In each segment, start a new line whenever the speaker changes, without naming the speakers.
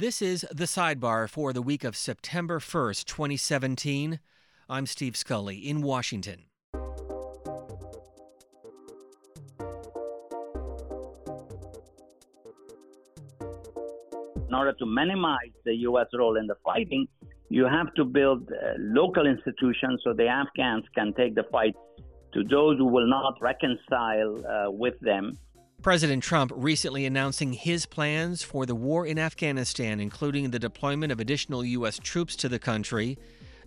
This is the sidebar for the week of September 1st, 2017. I'm Steve Scully in Washington.
In order to minimize the U.S. role in the fighting, you have to build uh, local institutions so the Afghans can take the fight to those who will not reconcile uh, with them.
President Trump recently announcing his plans for the war in Afghanistan, including the deployment of additional U.S. troops to the country.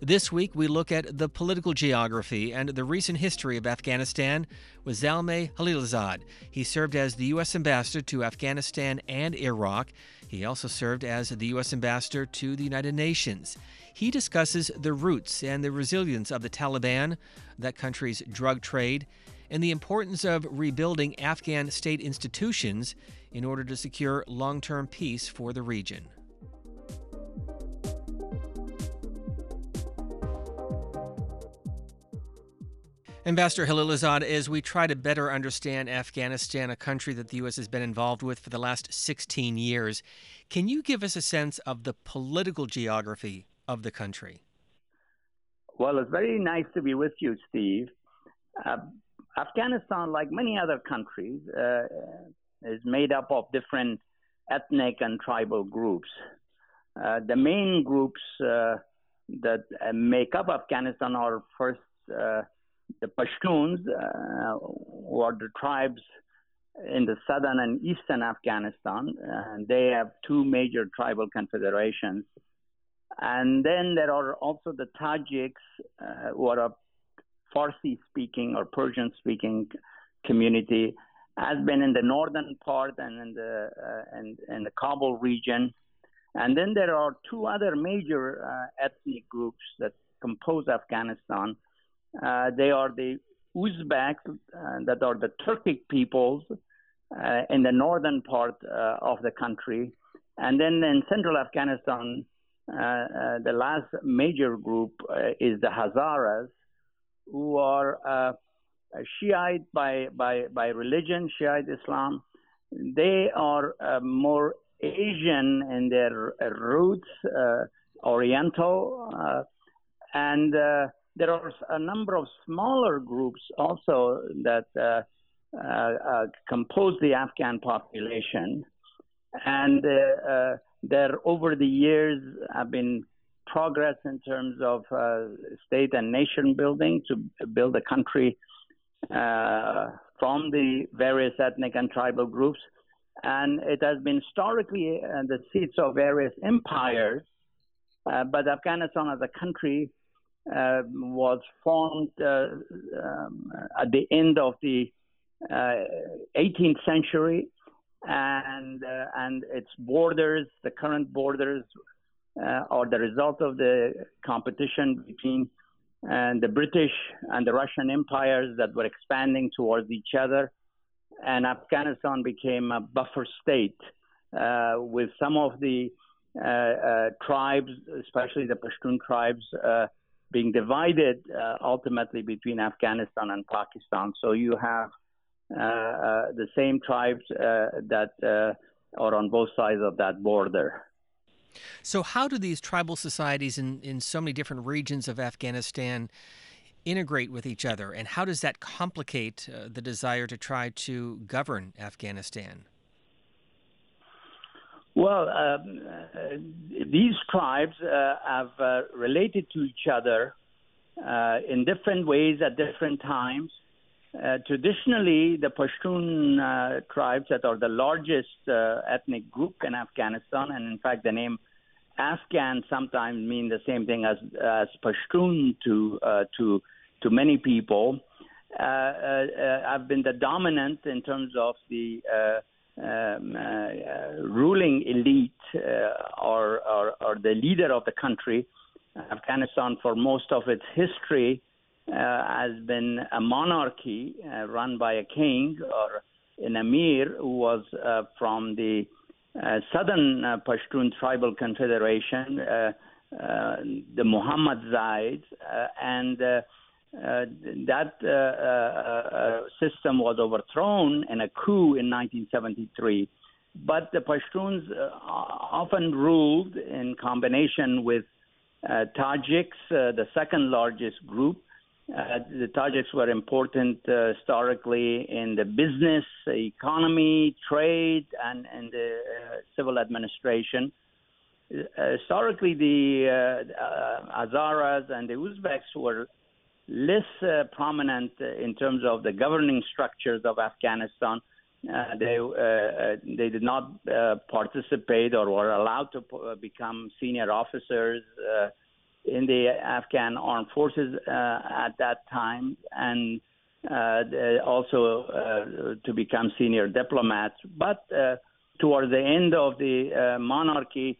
This week, we look at the political geography and the recent history of Afghanistan with Zalmay Khalilzad. He served as the U.S. ambassador to Afghanistan and Iraq. He also served as the U.S. ambassador to the United Nations. He discusses the roots and the resilience of the Taliban, that country's drug trade, and the importance of rebuilding Afghan state institutions in order to secure long term peace for the region. Ambassador Khalilzad, as we try to better understand Afghanistan, a country that the U.S. has been involved with for the last 16 years, can you give us a sense of the political geography of the country?
Well, it's very nice to be with you, Steve. Uh, Afghanistan, like many other countries, uh, is made up of different ethnic and tribal groups. Uh, the main groups uh, that uh, make up Afghanistan are first uh, the Pashtuns, uh, who are the tribes in the southern and eastern Afghanistan. They have two major tribal confederations. And then there are also the Tajiks, uh, who are Farsi speaking or Persian speaking community, has been in the northern part and in the, uh, in the Kabul region. And then there are two other major uh, ethnic groups that compose Afghanistan. Uh, they are the Uzbeks, uh, that are the Turkic peoples uh, in the northern part uh, of the country. And then in central Afghanistan, the last major group is the Hazaras, who are Shiite by, by, by religion, Shiite Islam. They are more Asian in their roots, Oriental, and there are a number of smaller groups also that uh, uh, uh, compose the Afghan population, and uh, uh, there over the years have been progress in terms of uh, state and nation building to build a country from the various ethnic and tribal groups, and it has been historically the seats of various empires. but Afghanistan as a country uh, was formed uh, um, at the end of the 18th uh, century, and and its borders, the current borders, are the result of the competition between the British and the Russian empires that were expanding towards each other, and Afghanistan became a buffer state uh, with some of the uh, uh, tribes, especially the Pashtun tribes, being divided uh, ultimately between Afghanistan and Pakistan. So you have uh, uh, the same tribes that are on both sides of that border.
So, how do these tribal societies in, in so many different regions of Afghanistan integrate with each other, and how does that complicate uh, the desire to try to govern Afghanistan?
Well, um, uh, these tribes uh, have uh, related to each other uh, in different ways at different times. Uh, traditionally, the Pashtun uh, tribes that are the largest ethnic group in Afghanistan, and in fact, the name Afghan sometimes mean the same thing as as Pashtun to to to many people, have been the dominant in terms of the um, uh, ruling elite uh, or, or, or, the leader of the country. Afghanistan, for most of its history, uh, has been a monarchy uh, run by a king or an emir who was uh, from the uh, southern Pashtun tribal confederation, the Muhammad Zaid, and uh, that uh, uh, uh, system was overthrown in a coup in 1973. but the Pashtuns uh, often ruled in combination with uh, Tajiks, uh, the second largest group. Uh, the Tajiks were important uh, historically in the business, economy, trade, and, and the uh, civil administration. historically, the Hazaras and the Uzbeks were less prominent in terms of the governing structures of Afghanistan uh, they uh, uh, they did not uh, participate or were allowed to uh, become senior officers uh, in the Afghan armed forces uh, at that time, and uh, also uh, to become senior diplomats. But towards the end of the monarchy,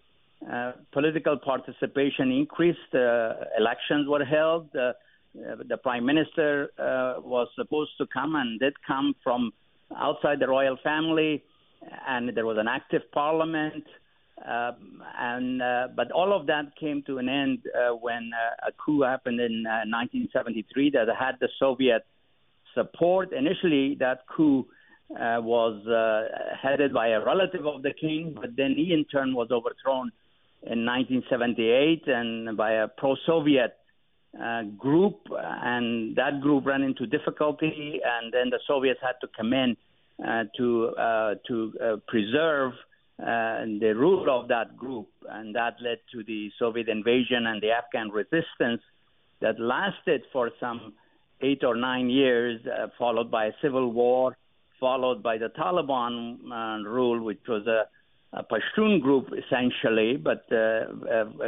political participation increased. elections were held. the prime minister was supposed to come and did come from outside the royal family, and there was an active parliament. Uh, and uh, but all of that came to an end uh, when uh, a coup happened in 1973 uh, that had the Soviet support. Initially, that coup uh, was headed by a relative of the king, but then he in turn was overthrown in 1978 and by a pro-Soviet uh, group, and that group ran into difficulty, and then the Soviets had to come in uh, to uh, to uh, preserve uh, the rule of that group, and that led to the Soviet invasion and the Afghan resistance that lasted for some eight or nine years, uh, followed by a civil war, followed by the Taliban uh, rule, which was a, a Pashtun group essentially, but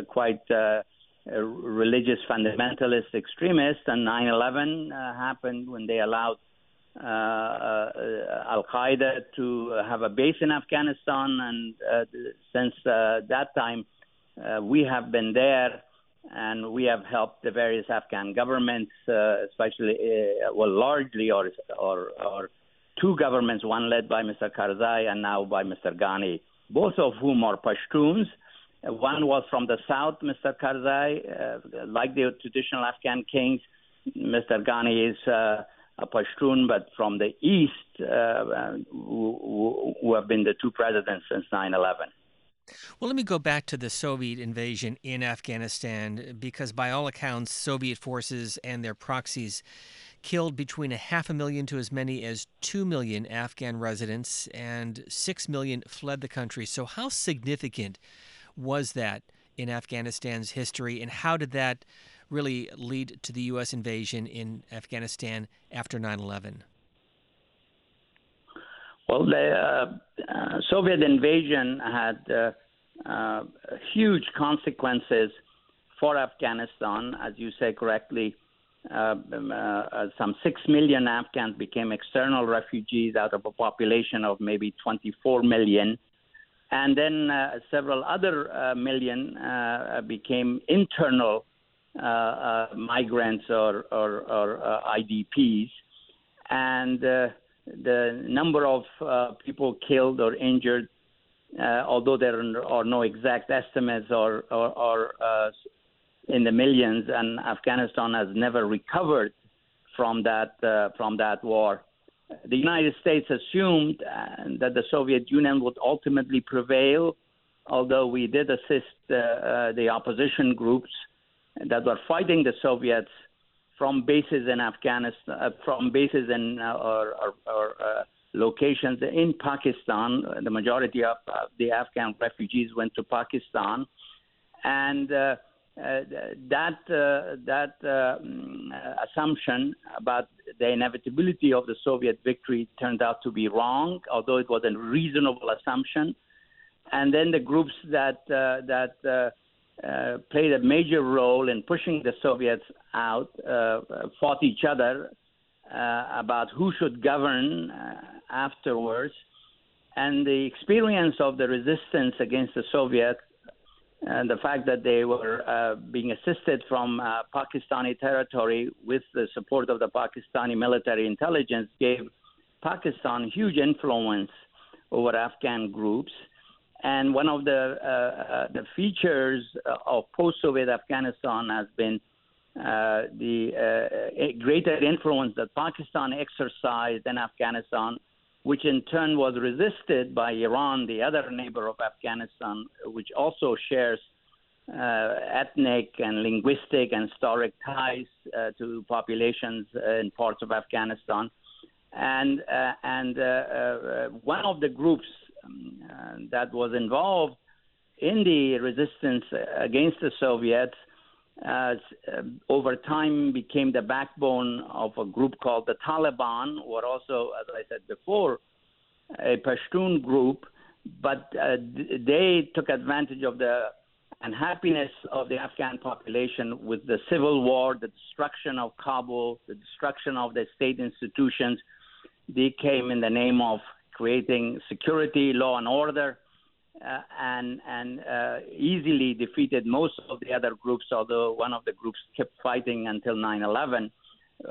quite religious fundamentalist extremists, and 9/11 uh, happened when they allowed uh, uh, Al Qaeda to have a base in Afghanistan, and uh, since uh, that time, uh, we have been there. And we have helped the various Afghan governments, uh, especially, uh, well, largely, or, or, or two governments, one led by Mr. Karzai and now by Mr. Ghani, both of whom are Pashtuns. One was from the south, Mr. Karzai, uh, like the traditional Afghan kings. Mr. Ghani is uh, a Pashtun, but from the east, uh, who, who, have been the two presidents since 9 11.
Well, let me go back to the Soviet invasion in Afghanistan because, by all accounts, Soviet forces and their proxies killed between a half a million to as many as two million Afghan residents, and six million fled the country. So, how significant was that in Afghanistan's history, and how did that really lead to the U.S. invasion in Afghanistan after 9 11?
Well, the uh, uh, Soviet invasion had uh, uh huge consequences for Afghanistan. As you say correctly, uh, um, uh, some 6 million Afghans became external refugees out of a population of maybe 24 million and then uh, several other uh, million uh, became internal uh, uh, migrants or, or, or uh, IDPs, and the number of people killed or injured, although there are no exact estimates or in the millions, and Afghanistan has never recovered from that from that war. The United States assumed uh, that the Soviet Union would ultimately prevail, although we did assist uh, uh, the opposition groups that were fighting the Soviets from bases in Afghanistan, uh, from bases in uh, or, or, or uh, locations in Pakistan. The majority of the Afghan refugees went to Pakistan, and uh, that uh, that uh, mm, assumption about the inevitability of the Soviet victory turned out to be wrong, although it was a reasonable assumption. And then the groups that that uh, played a major role in pushing the Soviets out, uh, fought each other uh, about who should govern afterwards. And the experience of the resistance against the Soviets and the fact that they were uh, being assisted from uh, Pakistani territory with the support of the Pakistani military intelligence gave Pakistan huge influence over Afghan groups. And one of the uh, uh the features of post-Soviet Afghanistan has been uh, the uh, greater influence that Pakistan exercised in Afghanistan which in turn was resisted by Iran, the other neighbor of Afghanistan, which also shares uh, ethnic and linguistic and historic ties uh, to populations uh, in parts of Afghanistan. And, uh, and uh, uh, one of the groups um, that was involved in the resistance against the Soviets uh, over time became the backbone of a group called the Taliban, or also, as I said before, a Pashtun group. But uh, they took advantage of the unhappiness of the Afghan population with the civil war, the destruction of Kabul, the destruction of the state institutions. They came in the name of creating security, law, and order uh, and and uh, easily defeated most of the other groups. Although one of the groups kept fighting until 9/11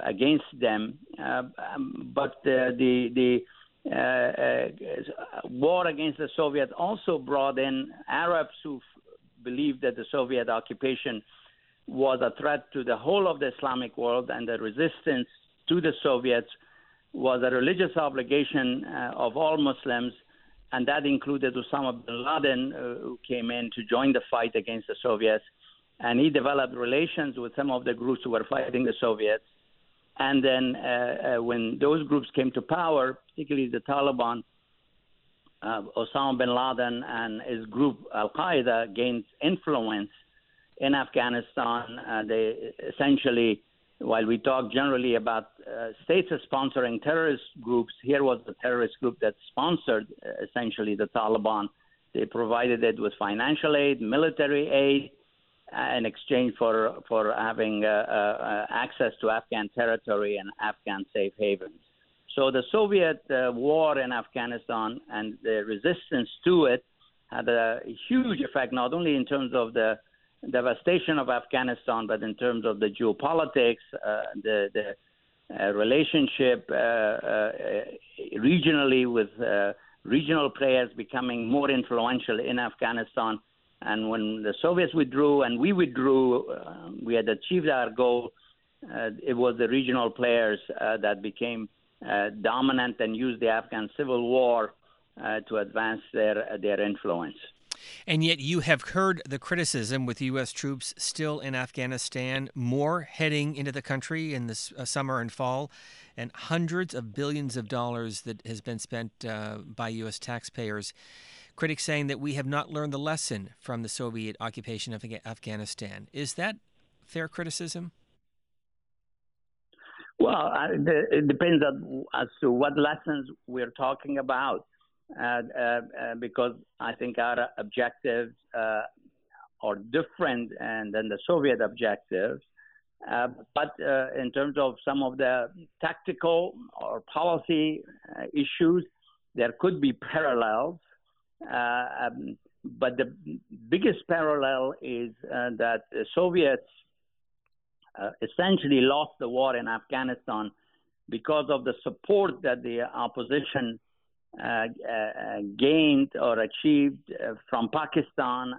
against them, uh, um, but the the uh, uh, war against the Soviets also brought in Arabs who f- believed that the Soviet occupation was a threat to the whole of the Islamic world, and the resistance to the Soviets was a religious obligation uh, of all Muslims and that included Osama bin Laden, uh, who came in to join the fight against the Soviets. And he developed relations with some of the groups who were fighting the Soviets. And then, uh, uh, when those groups came to power, particularly the Taliban, uh, Osama bin Laden and his group Al Qaeda gained influence in Afghanistan. They essentially while we talk generally about uh, states sponsoring terrorist groups, here was the terrorist group that sponsored uh, essentially the Taliban. They provided it with financial aid, military aid, uh, in exchange for for having uh, uh, access to Afghan territory and Afghan safe havens. So the Soviet war in Afghanistan and the resistance to it had a huge effect, not only in terms of the devastation of Afghanistan, but in terms of the geopolitics, uh, the, the uh, relationship uh, uh regionally with uh, regional players becoming more influential in Afghanistan. And when the Soviets withdrew and we withdrew, uh, we had achieved our goal. it was the regional players that became dominant and used the Afghan civil war to advance their their influence.
And yet, you have heard the criticism with U.S. troops still in Afghanistan, more heading into the country in the uh, summer and fall, and hundreds of billions of dollars that has been spent uh, by U.S. taxpayers. Critics saying that we have not learned the lesson from the Soviet occupation of Afghanistan. Is that fair criticism?
Well, it depends on as to what lessons we're talking about. Uh, uh, uh, because I think our objectives are different and than the Soviet objectives. Uh, but uh, in terms of some of the tactical or policy uh, issues, there could be parallels. Um, but the biggest parallel is that the Soviets essentially lost the war in Afghanistan because of the support that the opposition uh, uh, gained or achieved uh, from Pakistan,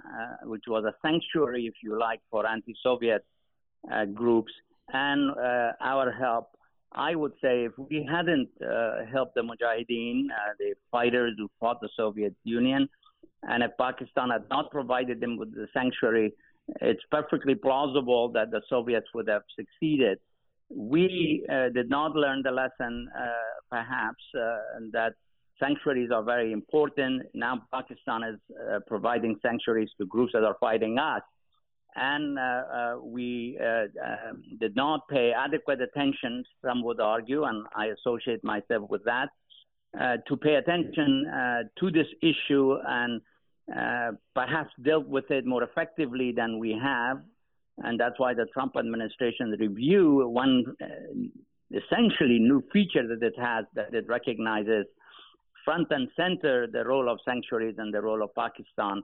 which was a sanctuary, if you like, for anti Soviet groups, and our help. I would say if we hadn't helped the Mujahideen, the fighters who fought the Soviet Union, and if Pakistan had not provided them with the sanctuary, it's perfectly plausible that the Soviets would have succeeded. We uh, did not learn the lesson, uh, perhaps, uh, that sanctuaries are very important. Now Pakistan is uh, providing sanctuaries to groups that are fighting us. And uh, uh, we uh, um, did not pay adequate attention, some would argue, and I associate myself with that, uh, to pay attention to this issue and perhaps dealt with it more effectively than we have. And that's why the Trump administration review, one essentially new feature that it has, that it recognizes front and center the role of sanctuaries and the role of Pakistan.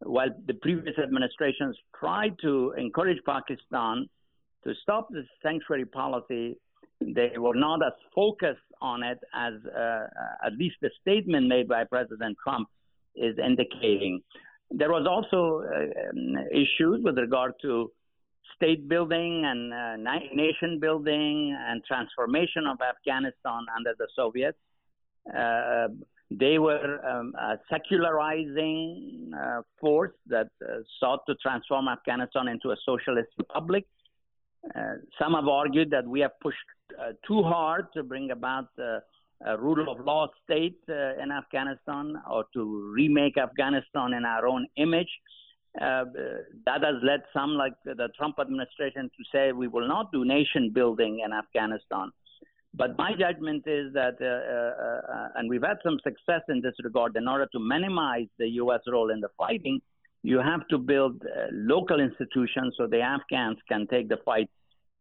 While the previous administrations tried to encourage Pakistan to stop the sanctuary policy, they were not as focused on it as uh, at least the statement made by President Trump is indicating. There was also uh, issues with regard to state building and uh, nation building and transformation of Afghanistan under the Soviets they were um, a secularizing uh, force that uh, sought to transform Afghanistan into a socialist republic. Uh, some have argued that we have pushed uh, too hard to bring about uh, a rule of law state in Afghanistan or to remake Afghanistan in our own image. that has led some, like the Trump administration, to say we will not do nation building in Afghanistan. But my judgment is that, uh, uh, uh, and we've had some success in this regard, in order to minimize the U.S. role in the fighting, you have to build uh, local institutions so the Afghans can take the fight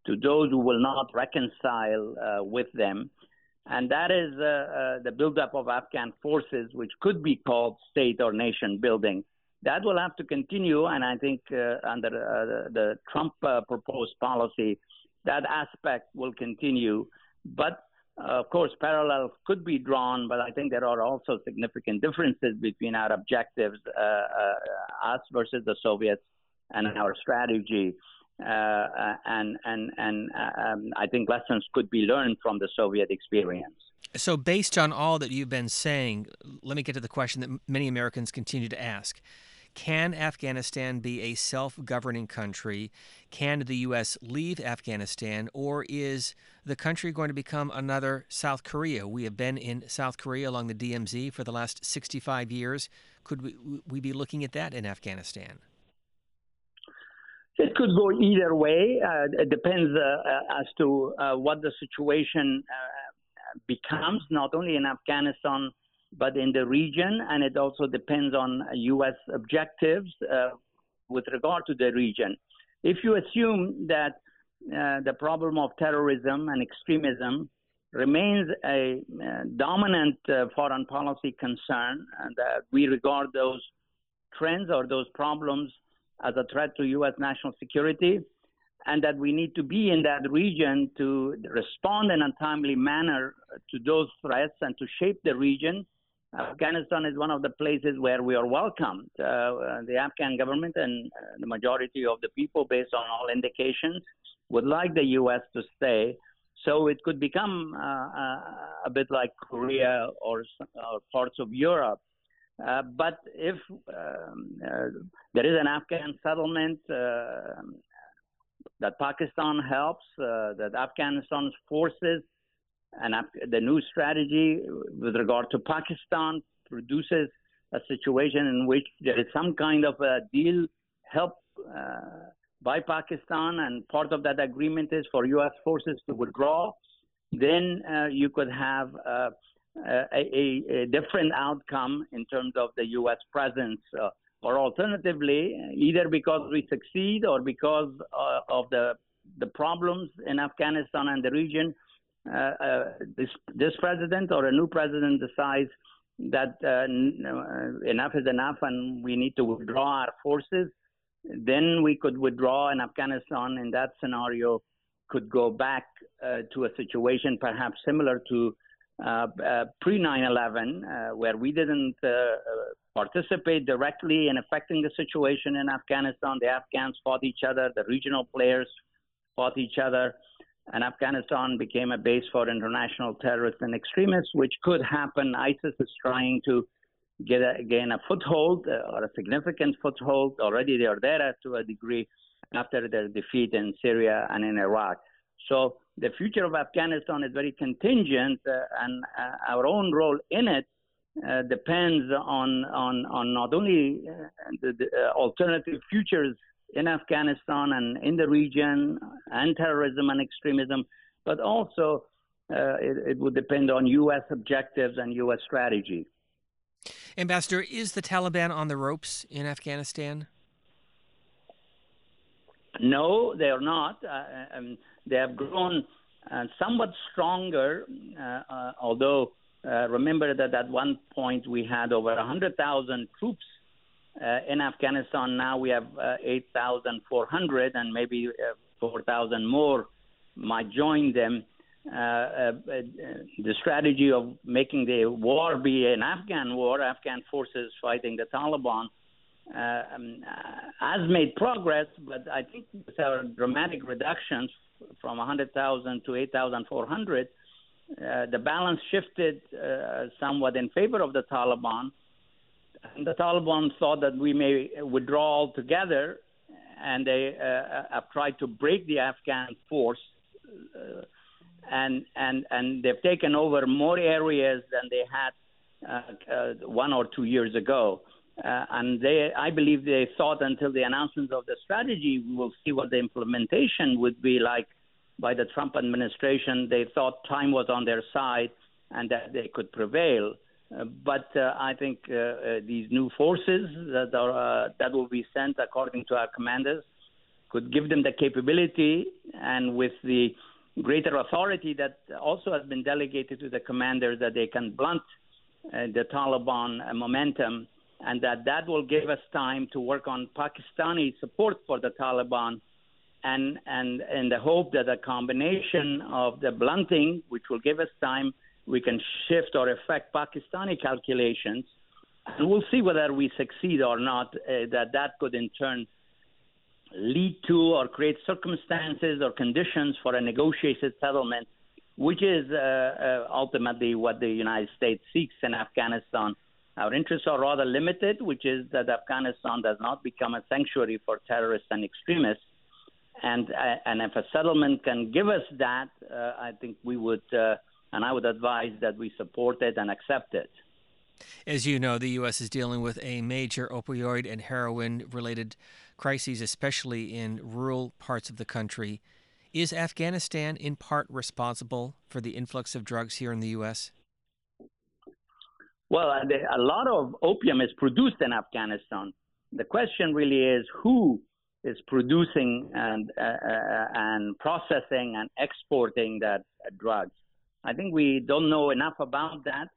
to those who will not reconcile uh, with them. And that is uh, the buildup of Afghan forces, which could be called state or nation building. That will have to continue, and I think under the Trump proposed policy, that aspect will continue. But uh, of course, parallels could be drawn, but I think there are also significant differences between our objectives, uh, uh, us versus the Soviets, and our strategy. Uh, and and and uh, um, I think lessons could be learned from the Soviet experience.
So, based on all that you've been saying, let me get to the question that many Americans continue to ask. Can Afghanistan be a self governing country? Can the U.S. leave Afghanistan? Or is the country going to become another South Korea? We have been in South Korea along the DMZ for the last 65 years. Could we, we be looking at that in Afghanistan?
It could go either way. Uh, it depends uh, as to uh, what the situation uh, becomes, not only in Afghanistan but in the region, and it also depends on U.S. objectives uh, with regard to the region. If you assume that uh, the problem of terrorism and extremism remains a uh, dominant uh, foreign policy concern, and that we regard those trends or those problems as a threat to U.S. national security, and that we need to be in that region to respond in a timely manner to those threats and to shape the region Afghanistan is one of the places where we are welcomed. Uh, uh, the Afghan government and uh, the majority of the people, based on all indications, would like the U.S. to stay. So it could become uh, uh a bit like Korea or, or parts of Europe. Uh, but if um, there is an Afghan settlement that Pakistan helps, that Afghanistan's forces and the new strategy with regard to Pakistan produces a situation in which there is some kind of a deal help uh, by Pakistan, and part of that agreement is for U.S. forces to withdraw. Then uh, you could have uh, a, a, different outcome in terms of the U.S. presence. Uh, or alternatively, either because we succeed or because uh, of the the problems in Afghanistan and the region, this this president or a new president decides that uh, enough is enough and we need to withdraw our forces, then we could withdraw in Afghanistan in that scenario could go back uh, to a situation perhaps similar to uh, uh, pre 9 11, where we didn't participate directly in affecting the situation in Afghanistan. The Afghans fought each other, the regional players fought each other and Afghanistan became a base for international terrorists and extremists, which could happen. ISIS is trying to get a, gain a foothold uh, or a significant foothold. Already they are there to a degree after their defeat in Syria and in Iraq. So the future of Afghanistan is very contingent, uh, and uh, our own role in it uh, depends on, on, on not only uh, the, the uh, alternative futures in Afghanistan and in the region, and terrorism and extremism, but also uh, it, it would depend on U.S. objectives and U.S. strategy.
Ambassador, is the Taliban on the ropes in Afghanistan?
No, they are not. Uh, um, they have grown uh, somewhat stronger, uh, uh although uh, remember that at one point we had over 100,000 troops uh, in Afghanistan now we have uh, 8,400 and maybe uh, 4,000 more might join them. Uh, uh, the strategy of making the war be an Afghan war, Afghan forces fighting the Taliban, uh, um, has made progress, but I think there are dramatic reductions from 100,000 to 8,400. uh, the balance shifted uh, somewhat in favor of the Taliban. And the Taliban thought that we may withdraw altogether, and they uh, have tried to break the Afghan force. Uh, and and and they've taken over more areas than they had uh, uh, one or two years ago. Uh, and they, I believe they thought until the announcement of the strategy, we will see what the implementation would be like by the Trump administration. They thought time was on their side and that they could prevail. Uh, but uh, I think uh, uh these new forces that are uh, that will be sent according to our commanders could give them the capability and with the greater authority that also has been delegated to the commanders that they can blunt the Taliban momentum and that that will give us time to work on Pakistani support for the Taliban, and and in the hope that a combination of the blunting, which will give us time, we can shift or affect Pakistani calculations, and we'll see whether we succeed or not. Uh, that that could in turn lead to or create circumstances or conditions for a negotiated settlement, which is uh, uh, ultimately what the United States seeks in Afghanistan our interests are rather limited, which is that Afghanistan does not become a sanctuary for terrorists and extremists. And, uh, and if a settlement can give us that, uh, I think we would, uh, and I would advise that we support it and accept it.
As you know, the U.S. is dealing with a major opioid and heroin related crises, especially in rural parts of the country. Is Afghanistan in part responsible for the influx of drugs here in the U.S.?
Well, a lot of opium is produced in Afghanistan. The question really is who is producing and uh, uh, and processing and exporting that drugs. I think we don't know enough about that.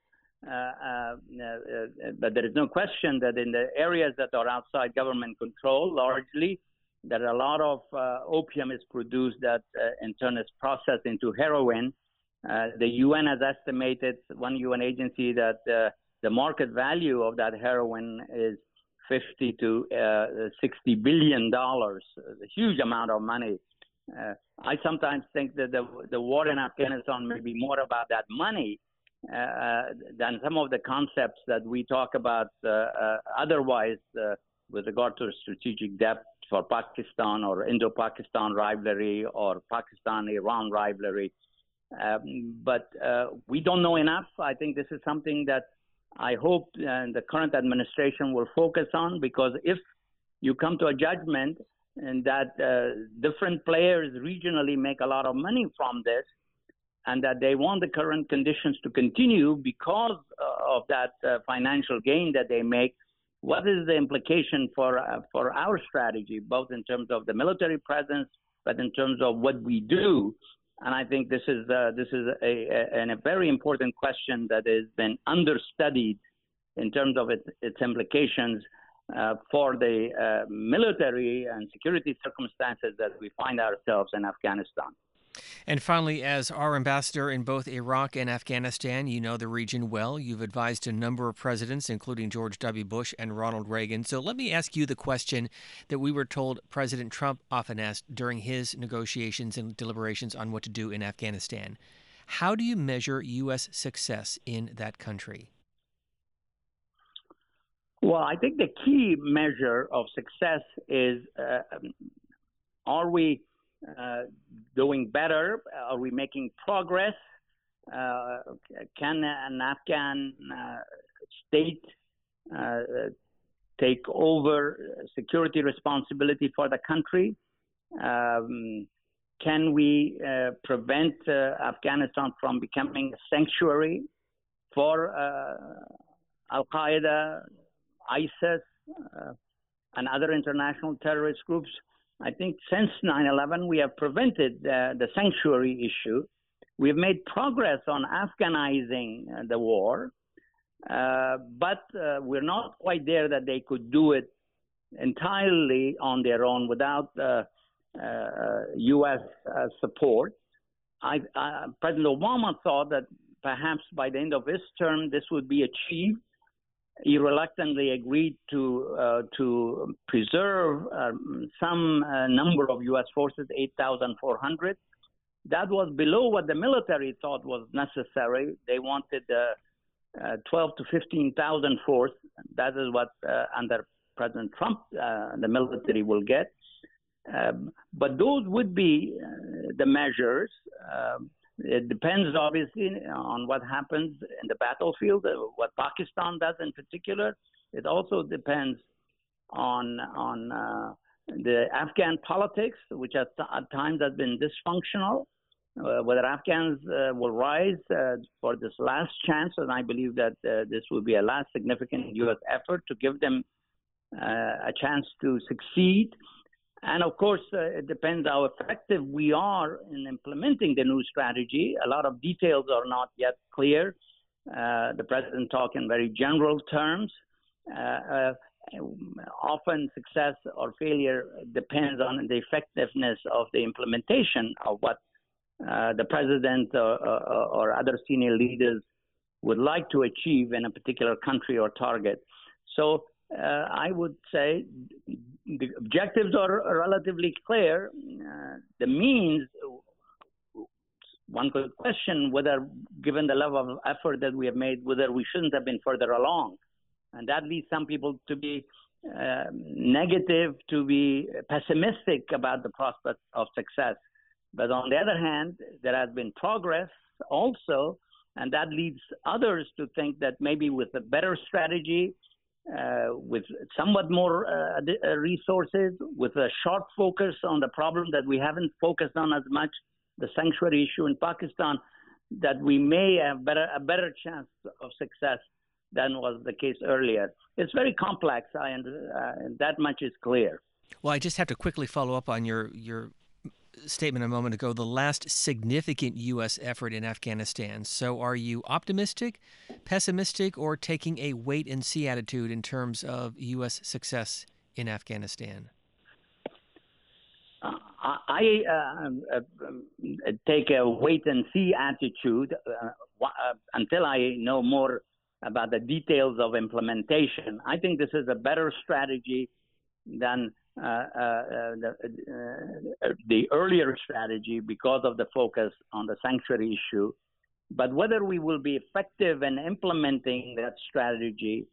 Uh, uh, uh but there is no question that in the areas that are outside government control, largely, that a lot of opium is produced that in turn is processed into heroin. the UN has estimated, one UN agency, that the market value of that heroin is 50 to uh, 60 billion dollars, a huge amount of money. Uh, I sometimes think that the the war in Afghanistan may be more about that money uh, than some of the concepts that we talk about uh, uh, otherwise uh, with regard to strategic depth for Pakistan or Indo-Pakistan rivalry or Pakistan-Iran rivalry. Um, but we don't know enough. I think this is something that I hope uh, the current administration will focus on because if you come to a judgment and that uh, different players regionally make a lot of money from this and that they want the current conditions to continue because uh, of that uh, financial gain that they make. What is the implication for uh, for our strategy both in terms of the military presence but in terms of what we do? And I think this is uh, this is a, a, a, very important question that has been understudied in terms of its, its implications uh, for the uh, military and security circumstances that we find ourselves in Afghanistan.
And finally, as our ambassador in both Iraq and Afghanistan, you know the region well. You've advised a number of presidents, including George W. Bush and Ronald Reagan. So let me ask you the question that we were told President Trump often asked during his negotiations and deliberations on what to do in Afghanistan. How do you measure U.S. success in that country?
Well, I think the key measure of success is uh, are we uh, doing better? Are we making progress? Uh, can an Afghan uh, state uh, take over security responsibility for the country? Um, can we uh, prevent Afghanistan from becoming a sanctuary for Al Qaeda, ISIS, and other international terrorist groups? I think since 9 11, we have prevented uh, the sanctuary issue. We have made progress on Afghanizing uh, the war, uh, but uh, we're not quite there that they could do it entirely on their own without U.S. Uh, uh, support. I, President Obama thought that perhaps by the end of his term, this would be achieved he reluctantly agreed to uh, to preserve um, some uh, number of U.S. forces, 8,400, That was below what the military thought was necessary. They wanted uh, uh, 12 to 15,000 force. That is what uh, under President Trump uh, the military will get. Um, but those would be the measures. It depends, obviously, on what happens in the battlefield, uh, what Pakistan does in particular. It also depends on on uh, the Afghan politics, which at, at times has been dysfunctional. Uh, whether Afghans uh, will rise uh, for this last chance, and I believe that uh, this will be a last significant U.S. effort to give them a chance to succeed. And of course, uh, it depends how effective we are in implementing the new strategy. A lot of details are not yet clear. the president talked in very general terms often success or failure depends on the effectiveness of the implementation of what uh, the president or, or, or, other senior leaders would like to achieve in a particular country or target. So uh, I would say the objectives are relatively clear. Uh, the means, one could question whether, given the level of effort that we have made, whether we shouldn't have been further along and that leads some people to be uh, negative, to be pessimistic about the prospects of success. But on the other hand, there has been progress also, and that leads others to think that maybe with a better strategy, uh, with somewhat more uh, uh resources, with a sharp focus on the problem that we haven't focused on as much, the sanctuary issue in Pakistan, that we may have better, a better chance of success than was the case earlier. It's very complex, I, uh, and that much is clear.
Well, I just have to quickly follow up on your your statement a moment ago. The last significant U.S. effort in Afghanistan. So, are you optimistic, pessimistic, or taking a wait and see attitude in terms of U.S. success in Afghanistan?
I uh, uh, take a wait and see attitude uh, uh, until I know more about the details of implementation. I think this is a better strategy than uh, uh, uh the, uh, the, earlier strategy because of the focus on the sanctuary issue. But whether we will be effective in implementing that strategy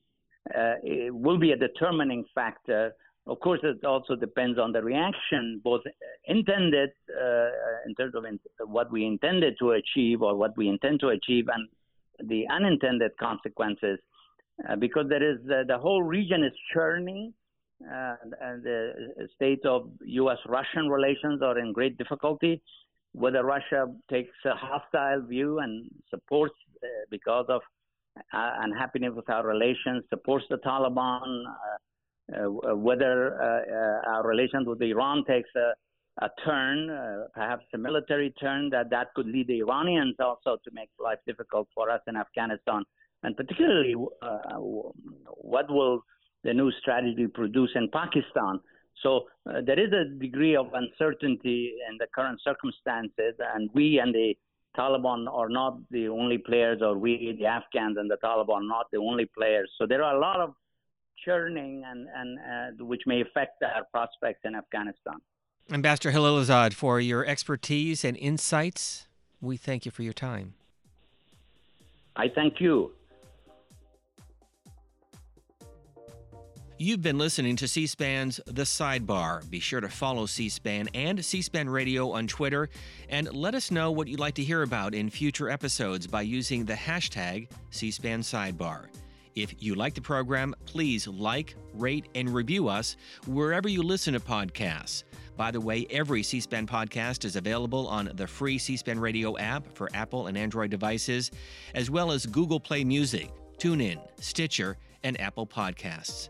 will be a determining factor. Of course, it also depends on the reaction, both intended in terms of in- what we intended to achieve or what we intend to achieve, and the unintended consequences because there is the whole region is churning uh, and the state of U.S.-Russian relations are in great difficulty. Whether Russia takes a hostile view and supports uh, because of uh, unhappiness with our relations, supports the Taliban, uh, whether our relations with Iran takes a a turn, uh, perhaps a military turn, that that could lead the Iranians also to make life difficult for us in Afghanistan. And particularly, uh, what will the new strategy produce in Pakistan? So uh, there is a degree of uncertainty in the current circumstances, and we and the Taliban are not the only players, or we, the Afghans and the Taliban, are not the only players. So there are a lot of churning, and, and uh, which may affect our prospects in Afghanistan.
Ambassador Khalilzad, for your expertise and insights, we thank you for your time.
I thank you.
You've been listening to C SPAN's The Sidebar. Be sure to follow C SPAN and C SPAN Radio on Twitter and let us know what you'd like to hear about in future episodes by using the hashtag C SPAN Sidebar. If you like the program, please like, rate, and review us wherever you listen to podcasts. By the way, every C SPAN podcast is available on the free C SPAN radio app for Apple and Android devices, as well as Google Play Music, TuneIn, Stitcher, and Apple Podcasts.